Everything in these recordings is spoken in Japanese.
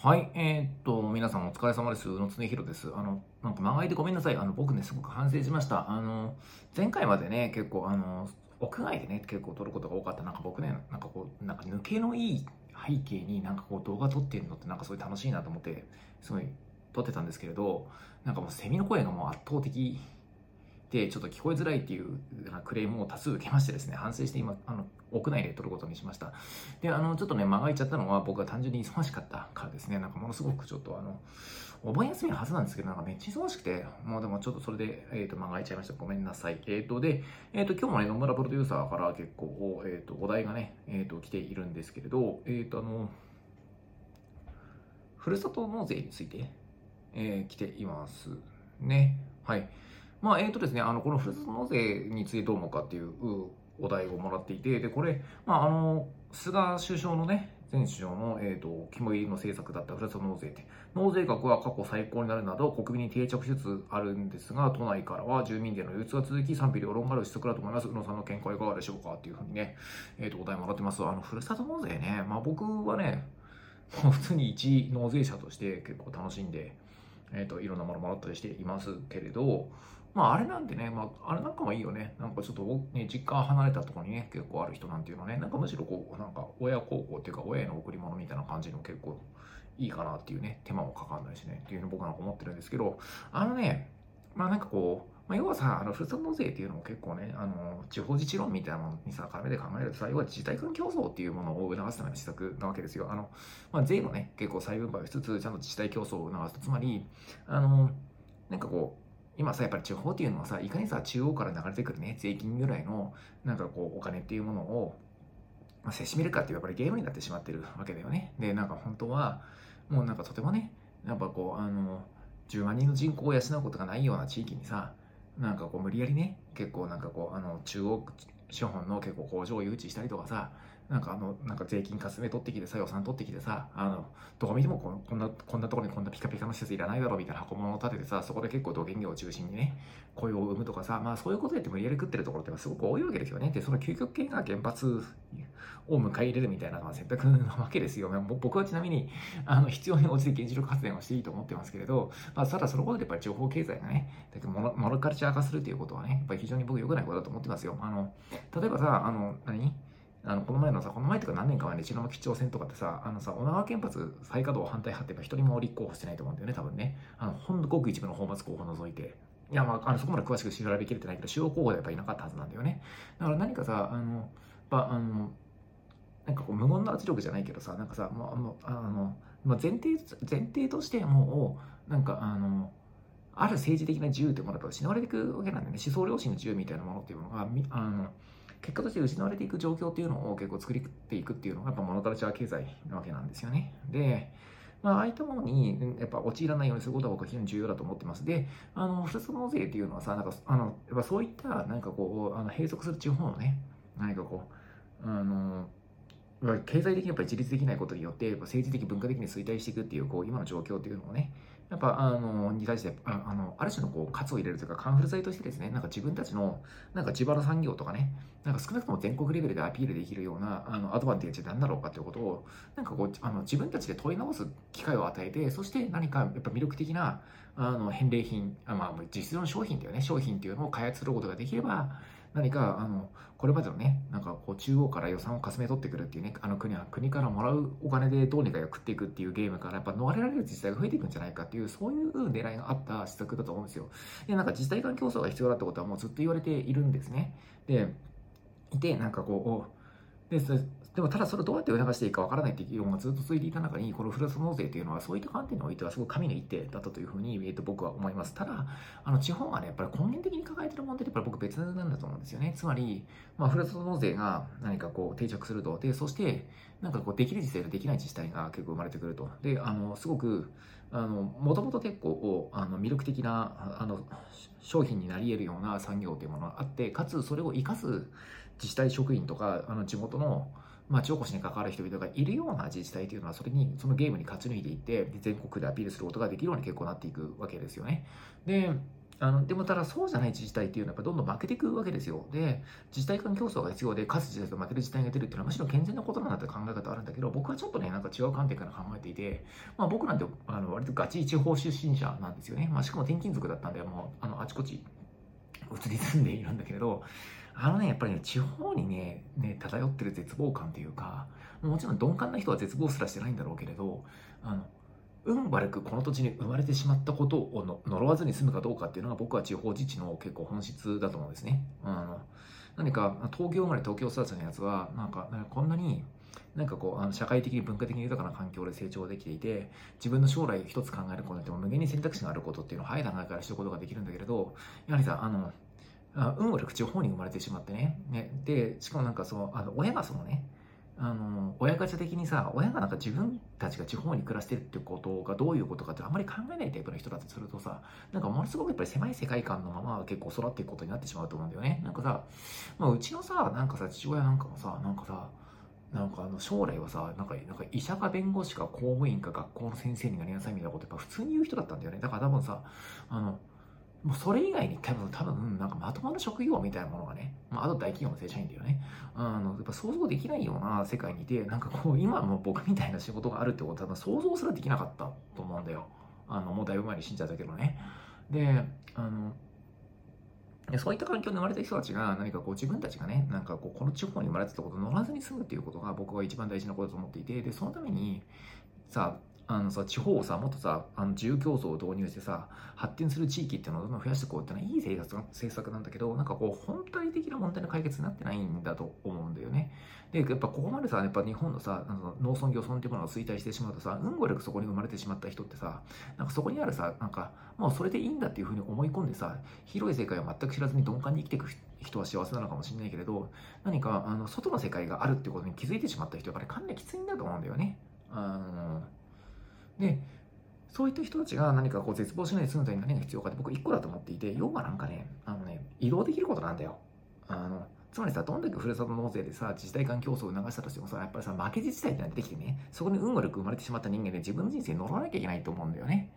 はい、えー、っと、皆さんお疲れ様です。宇野恒弘です。あの、なんか、間が空いてごめんなさい。あの、僕ね、すごく反省しました。あの、前回までね、結構、あの、屋外でね、結構撮ることが多かった。なんか僕ね、なんかこう、なんか抜けのいい背景になんかこう動画撮ってるのってなんかすごい楽しいなと思って、すごい撮ってたんですけれど、なんかもうセミの声がもう圧倒的で、ちょっと聞こえづらいっていうクレームを多数受けましてですね、反省して今、あの、屋内で撮ることにしました。で、あの、ちょっとね、間が空いちゃったのは僕は単純に忙しかったからですね、なんかものすごくちょっとあの、お盆休みのはずなんですけど、なんかめっちゃ忙しくて、もうでもちょっとそれで、えっ、ー、と、間が空いちゃいました。ごめんなさい。えっ、ー、と、で、えっ、ー、と、今日もね、野村プロデューサーから結構、えっ、と、お題がね、えっ、と、来ているんですけれど、えっ、と、あの、ふるさと納税について、え来ていますね。はい。まあ、えっ、ー、とですね、あの、このふるさと納税についてどう思うかっていうお題をもらっていて、で、これ、まあ、あの、菅首相のね、前首相の、えっ、ー、と、肝入りの政策だったふるさと納税って、納税額は過去最高になるなど、国民に定着しつつあるんですが、都内からは住民税の流通が続き、賛否両論がある施策だと思います。宇野さんの見解いかがでしょうかっていうふうにね、えっ、ー、と、お題もらってます。あの、ふるさと納税ね、まあ僕はね、普通に一納税者として結構楽しんで、えっ、ー、と、いろんなものもらったりしていますけれど、まあ、あれなんてね、まあ、あれなんかもいいよね。なんかちょっと、ね、実家離れたところにね、結構ある人なんていうのね、なんかむしろこう、なんか親孝行っていうか、親への贈り物みたいな感じの結構いいかなっていうね、手間もかかんないしね、っていうの僕なんか思ってるんですけど、あのね、まあなんかこう、まあ、要はさ、あの、ふるさと納税っていうのも結構ね、あの、地方自治論みたいなものにさ、絡めて考えるとさ、要は自治体間競争っていうものを促すための施策なわけですよ。あの、まあ、税のね、結構再分配をしつつ、ちゃんと自治体競争を促すと、つまり、あの、なんかこう、今さ、やっぱり地方っていうのはさ、いかにさ、中央から流れてくるね、税金ぐらいの、なんかこう、お金っていうものを、まあ、せしめるかっていう、やっぱりゲームになってしまってるわけだよね。で、なんか本当は、もうなんかとてもね、やっぱこう、あの、10万人の人口を養うことがないような地域にさ、なんかこう無理やりね、結構なんかこう、あの、中央資本の結構工場を誘致したりとかさ、なんかあの、なんか税金かすめ取ってきてさ、予算取ってきてさ、あの、どこ見てもこんな、こんなところにこんなピカピカの施設いらないだろうみたいな箱物を立ててさ、そこで結構土建業を中心にね、雇用を生むとかさ、まあそういうことやって無理やり食ってるところってすごく多いわけですよね。で、その究極系が原発を迎え入れるみたいなのは選択なわけですよ。僕はちなみに、あの、必要に応じて原子力発電をしていいと思ってますけれど、まあ、ただそのことでやっぱり情報経済がね、だけモノカルチャー化するということはね、やっぱり非常に僕良くないことだと思ってますよ。あの、例えばさ、あの、何？あのこの前のさ、この前とか何年か前に白巻町線とかってさ、あのさ、女川原発再稼働反対派って一人も立候補してないと思うんだよね、多分ね。あの、ほんとごく一部の放末候補を除いて。いや、まあ、あのそこまで詳しく調べきれてないけど、主要候補でやっぱいなかったはずなんだよね。だから何かさ、あの、まあ、の、なんかこう無言の圧力じゃないけどさ、なんかさ、もう、あの、あのまあ、前提、前提としてもう、なんかあの、ある政治的な自由ってものが失われていくわけなんだよね。思想良心の自由みたいなものっていうのが、あの、結果として失われていく状況っていうのを結構作っていくっていうのがやっぱモノカルチャー経済なわけなんですよね。で、まあ、ああいったものに、やっぱ陥らないようにすることは僕は非常に重要だと思ってます。で、あの、ふるさと納税っていうのはさ、なんか、あの、やっぱそういった、なんかこう、あの閉塞する地方のね、何かこう、あの、経済的にやっぱり自立できないことによって、政治的、文化的に衰退していくっていう、こう、今の状況っていうのをね、やっぱ、あの、に対して、ああの、ある種のこう、喝を入れるというか、カンフル剤としてですね、なんか自分たちの、なんか地場の産業とかね、なんか少なくとも全国レベルでアピールできるような、あの、アドバンテージって何だろうかということを、なんかこう、あの、自分たちで問い直す機会を与えて、そして何か、やっぱ魅力的な、あの、返礼品、あまあ、実質の商品だよね、商品っていうのを開発することができれば、何か、あの、これまでのね、なんかこう中央から予算をかすめ取ってくるっていうね、あの国は国からもらうお金でどうにか食っていくっていうゲームからやっぱ逃れられる自治体が増えていくんじゃないかっていう、そういう狙いがあった施策だと思うんですよ。で、なんか自治体間競争が必要だってことはもうずっと言われているんですね。で、いて、なんかこう、ででもただそれをどうやって促していいかわからないっていう議論がずっと続いていた中に、このフランス納税というのはそういった観点においてはすごく神の一手だったというふうに、えー、と僕は思います。ただ、あの地方がね、やっぱり根源的に抱えてる問題ってやっぱり僕別なんだと思うんですよね。つまり、まあ、フランス納税が何かこう定着すると。で、そして、なんかこうできる自治体とできない自治体が結構生まれてくると。で、あの、すごく、あの、もともと結構、あの、魅力的な、あの、商品になり得るような産業というものがあって、かつそれを活かす自治体職員とか、あの、地元の、町おこしに関わる人々がいるような自治体というのは、それに、そのゲームに勝ち抜いていって、全国でアピールすることができるように結構なっていくわけですよね。で、あのでもただそうじゃない自治体っていうのはやっぱどんどん負けていくわけですよ。で、自治体間競争が必要で、勝つ自治体と負ける自治体が出るっていうのはむしろ健全なことなんだって考え方あるんだけど、僕はちょっとね、なんか違う観点から考えていて、まあ僕なんてあの割とガチ地方出身者なんですよね。まあしかも転勤族だったんで、もうあのあちこち移り住んでいるんだけれど、あのね、やっぱりね、地方にね、ね漂ってる絶望感というか、もちろん鈍感な人は絶望すらしてないんだろうけれど、あの、運悪くこの土地に生まれてしまったことを呪わずに済むかどうかっていうのが僕は地方自治の結構本質だと思うんですね。あの何か東京生まれ東京育ちのやつはなんかこんなになんかこうあの社会的に文化的に豊かな環境で成長できていて自分の将来一つ考えることによっても無限に選択肢があることっていうのを早い段階から知ることができるんだけれどやはりさあの運悪く地方に生まれてしまってね。ね。でしかもなんかそのあの親がそのねあの親ガチャ的にさ親がなんか自分たちが地方に暮らしてるってことがどういうことかってあんまり考えないタイプの人だとするとさなんかものすごくやっぱり狭い世界観のまま結構育っていくことになってしまうと思うんだよね。なんかさ、まあ、うちのさなんかさ父親なんかもさなんかさなんかあの将来はさなんかなんか医者か弁護士か公務員か学校の先生になりなさいみたいなことやっぱ普通に言う人だったんだよね。だから多分さあのもうそれ以外に多分、多分、なんかまともな職業みたいなものがね、まあ、あと大企業の正社員だよね。あの、やっぱ想像できないような世界にいて、なんかこう、今も僕みたいな仕事があるってことは想像すらできなかったと思うんだよ。あの、もうだいぶ前に死んじゃったけどね。で、あの、そういった環境に生まれた人たちが何かこう自分たちがね、なんかこうこの地方に生まれてたことを乗らずに済むっていうことが僕は一番大事なことだと思っていて、で、そのためにさ、ああのさ、地方をさ、もっとさ、あの自由競争を導入してさ、発展する地域っていうのをどんどん増やしていこうっていうのはいい政策政策なんだけど、なんかこう、本体的な問題の解決になってないんだと思うんだよね。で、やっぱここまでさ、やっぱ日本のさ、あの農村漁村っていうものが衰退してしまうとさ、運悪くそこに生まれてしまった人ってさ、なんかそこにあるさ、なんか、もうそれでいいんだっていうふうに思い込んでさ、広い世界を全く知らずに鈍感に生きていく人は幸せなのかもしれないけれど、何か、あの、外の世界があるってことに気づいてしまった人は、やっぱりかなりきついんだと思うんだよね。あの、で、そういった人たちが何かこう絶望しないで済むために何が必要かって僕一個だと思っていて、要はなんかね、あのね、移動できることなんだよ。あの、つまりさ、どんだけふるさと納税でさ、自治体間競争を促したとしてもさ、やっぱりさ、負け自治体ってのは出てきてね、そこに運悪く生まれてしまった人間で自分の人生に乗らなきゃいけないと思うんだよね。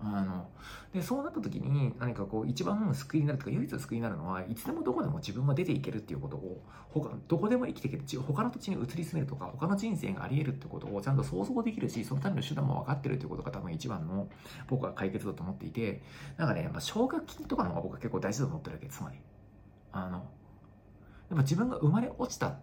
あのでそうなった時に何かこう一番救いになるとか唯一救いになるのはいつでもどこでも自分が出ていけるっていうことを他どこでも生きていける。他の土地に移り住めるとか他の人生があり得るってことをちゃんと想像できるしそのための手段も分かってるっていうことが多分一番の僕は解決だと思っていてなんかね、まあ、奨学金とかの方が僕は結構大事だと思ってるわけつまり。あのやっぱ自分が生まれ落ちた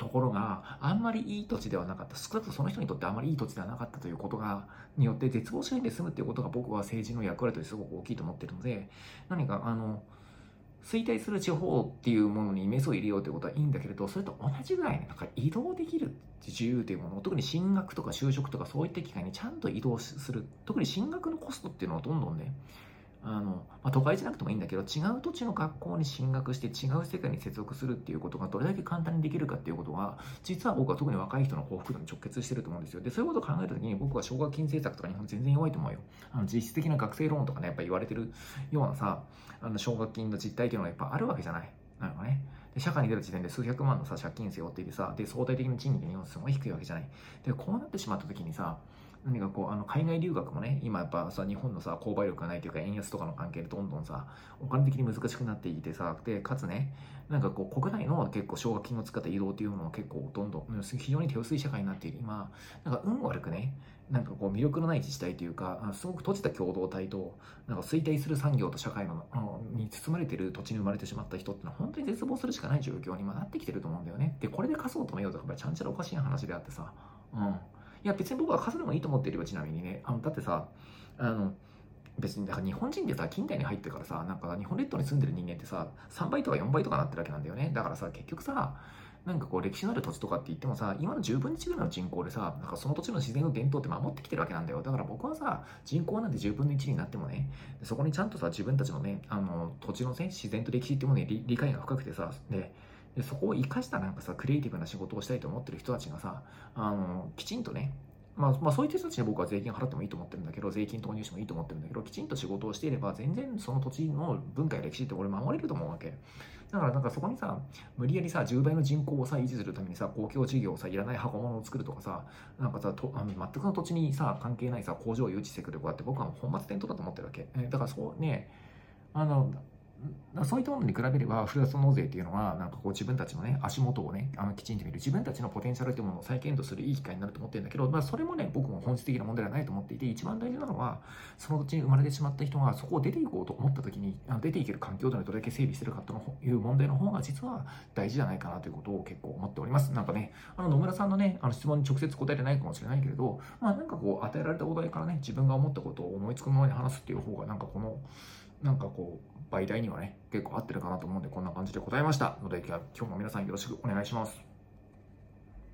ところがあんまりいい土地ではなかった。少なくともその人にとってあんまりいい土地ではなかったということがによって絶望しないで済むっていうことが僕は政治の役割としてすごく大きいと思ってるので何かあの衰退する地方っていうものにメスを入れようということはいいんだけれどそれと同じぐらいなんか移動できる自由というものを特に進学とか就職とかそういった機会にちゃんと移動する。特に進学のコストっていうのをどんどんねあの、まあ、都会じゃなくてもいいんだけど、違う土地の学校に進学して違う世界に接続するっていうことがどれだけ簡単にできるかっていうことが、実は僕は特に若い人の幸福度に直結してると思うんですよ。で、そういうことを考えたときに僕は奨学金政策とか日本全然弱いと思うよ。あの実質的な学生ローンとかね、やっぱ言われてるようなさ、あの奨学金の実態っていうのがやっぱあるわけじゃない。なんかね。で社会に出る時点で数百万のさ借金背負っていてさで相対的に賃金が日本すごい低いわけじゃないでこうなってしまった時にさ何かこうあの海外留学もね今やっぱさ日本のさ購買力がないというか円安とかの関係でどんどんさお金的に難しくなっていてさでかつねなんかこう国内の結構奨学金を使った移動っていうものも結構どんどん非常に手薄い社会になっている。今なんか運悪くねなんかこう魅力のない自治体というかすごく閉じた共同体となんか衰退する産業と社会のに包まれている土地に生まれてしまった人ってのは本当に絶望するしかない状況に今なってきてると思うんだよね。でこれで貸そうとめようとかちゃんちゃらおかしい話であってさ。うん。いや、別に僕は数でもいいと思ってるよ、ちなみにね。あのだってさ、あの、別に、だから日本人でさ、近代に入ってからさ、なんか日本列島に住んでる人間ってさ、3倍とか4倍とかなってるわけなんだよね。だからさ、結局さ、なんかこう歴史のある土地とかって言ってもさ、今の10分の1ぐらいの人口でさ、なんかその土地の自然の伝統って守ってきてるわけなんだよ。だから僕はさ、人口なんて10分の1になってもね、そこにちゃんとさ、自分たちのね、あの、土地のね、自然と歴史ってものに理解が深くてさ、で、でそこを生かしたなんかさ、クリエイティブな仕事をしたいと思ってる人たちがさ、あの、きちんとね、まあ、まあ、そういった人たちに僕は税金払ってもいいと思ってるんだけど、税金投入してもいいと思ってるんだけど、きちんと仕事をしていれば、全然その土地の文化や歴史って俺守れると思うわけ。だからなんかそこにさ、無理やりさ、10倍の人口をさ、維持するためにさ、公共事業をさ、いらない箱物を作るとかさ、なんかさ、とあの全くの土地にさ、関係ないさ、工場を誘致してくるとかって僕は本末転倒だと思ってるわけ。えだからそうね、あの、そういったものに比べれば、ふるさと納税っていうのは、なんかこう自分たちのね、足元をね、あのきちんと見る、自分たちのポテンシャルっていうものを再検討するいい機会になると思ってるんだけど、まあそれもね、僕も本質的な問題ではないと思っていて、一番大事なのは、その土地に生まれてしまった人がそこを出ていこうと思った時に、あの出ていける環境というのはどれだけ整備してるかという問題の方が実は大事じゃないかなということを結構思っております。なんかね、あの野村さんのね、あの質問に直接答えてないかもしれないけれど、まあなんかこう与えられたお題からね、自分が思ったことを思いつくままに話すっていう方が、なんかこの、なんかこう、媒体にはね、結構合ってるかなと思うんで、こんな感じで答えましたので、今日も皆さんよろしくお願いします。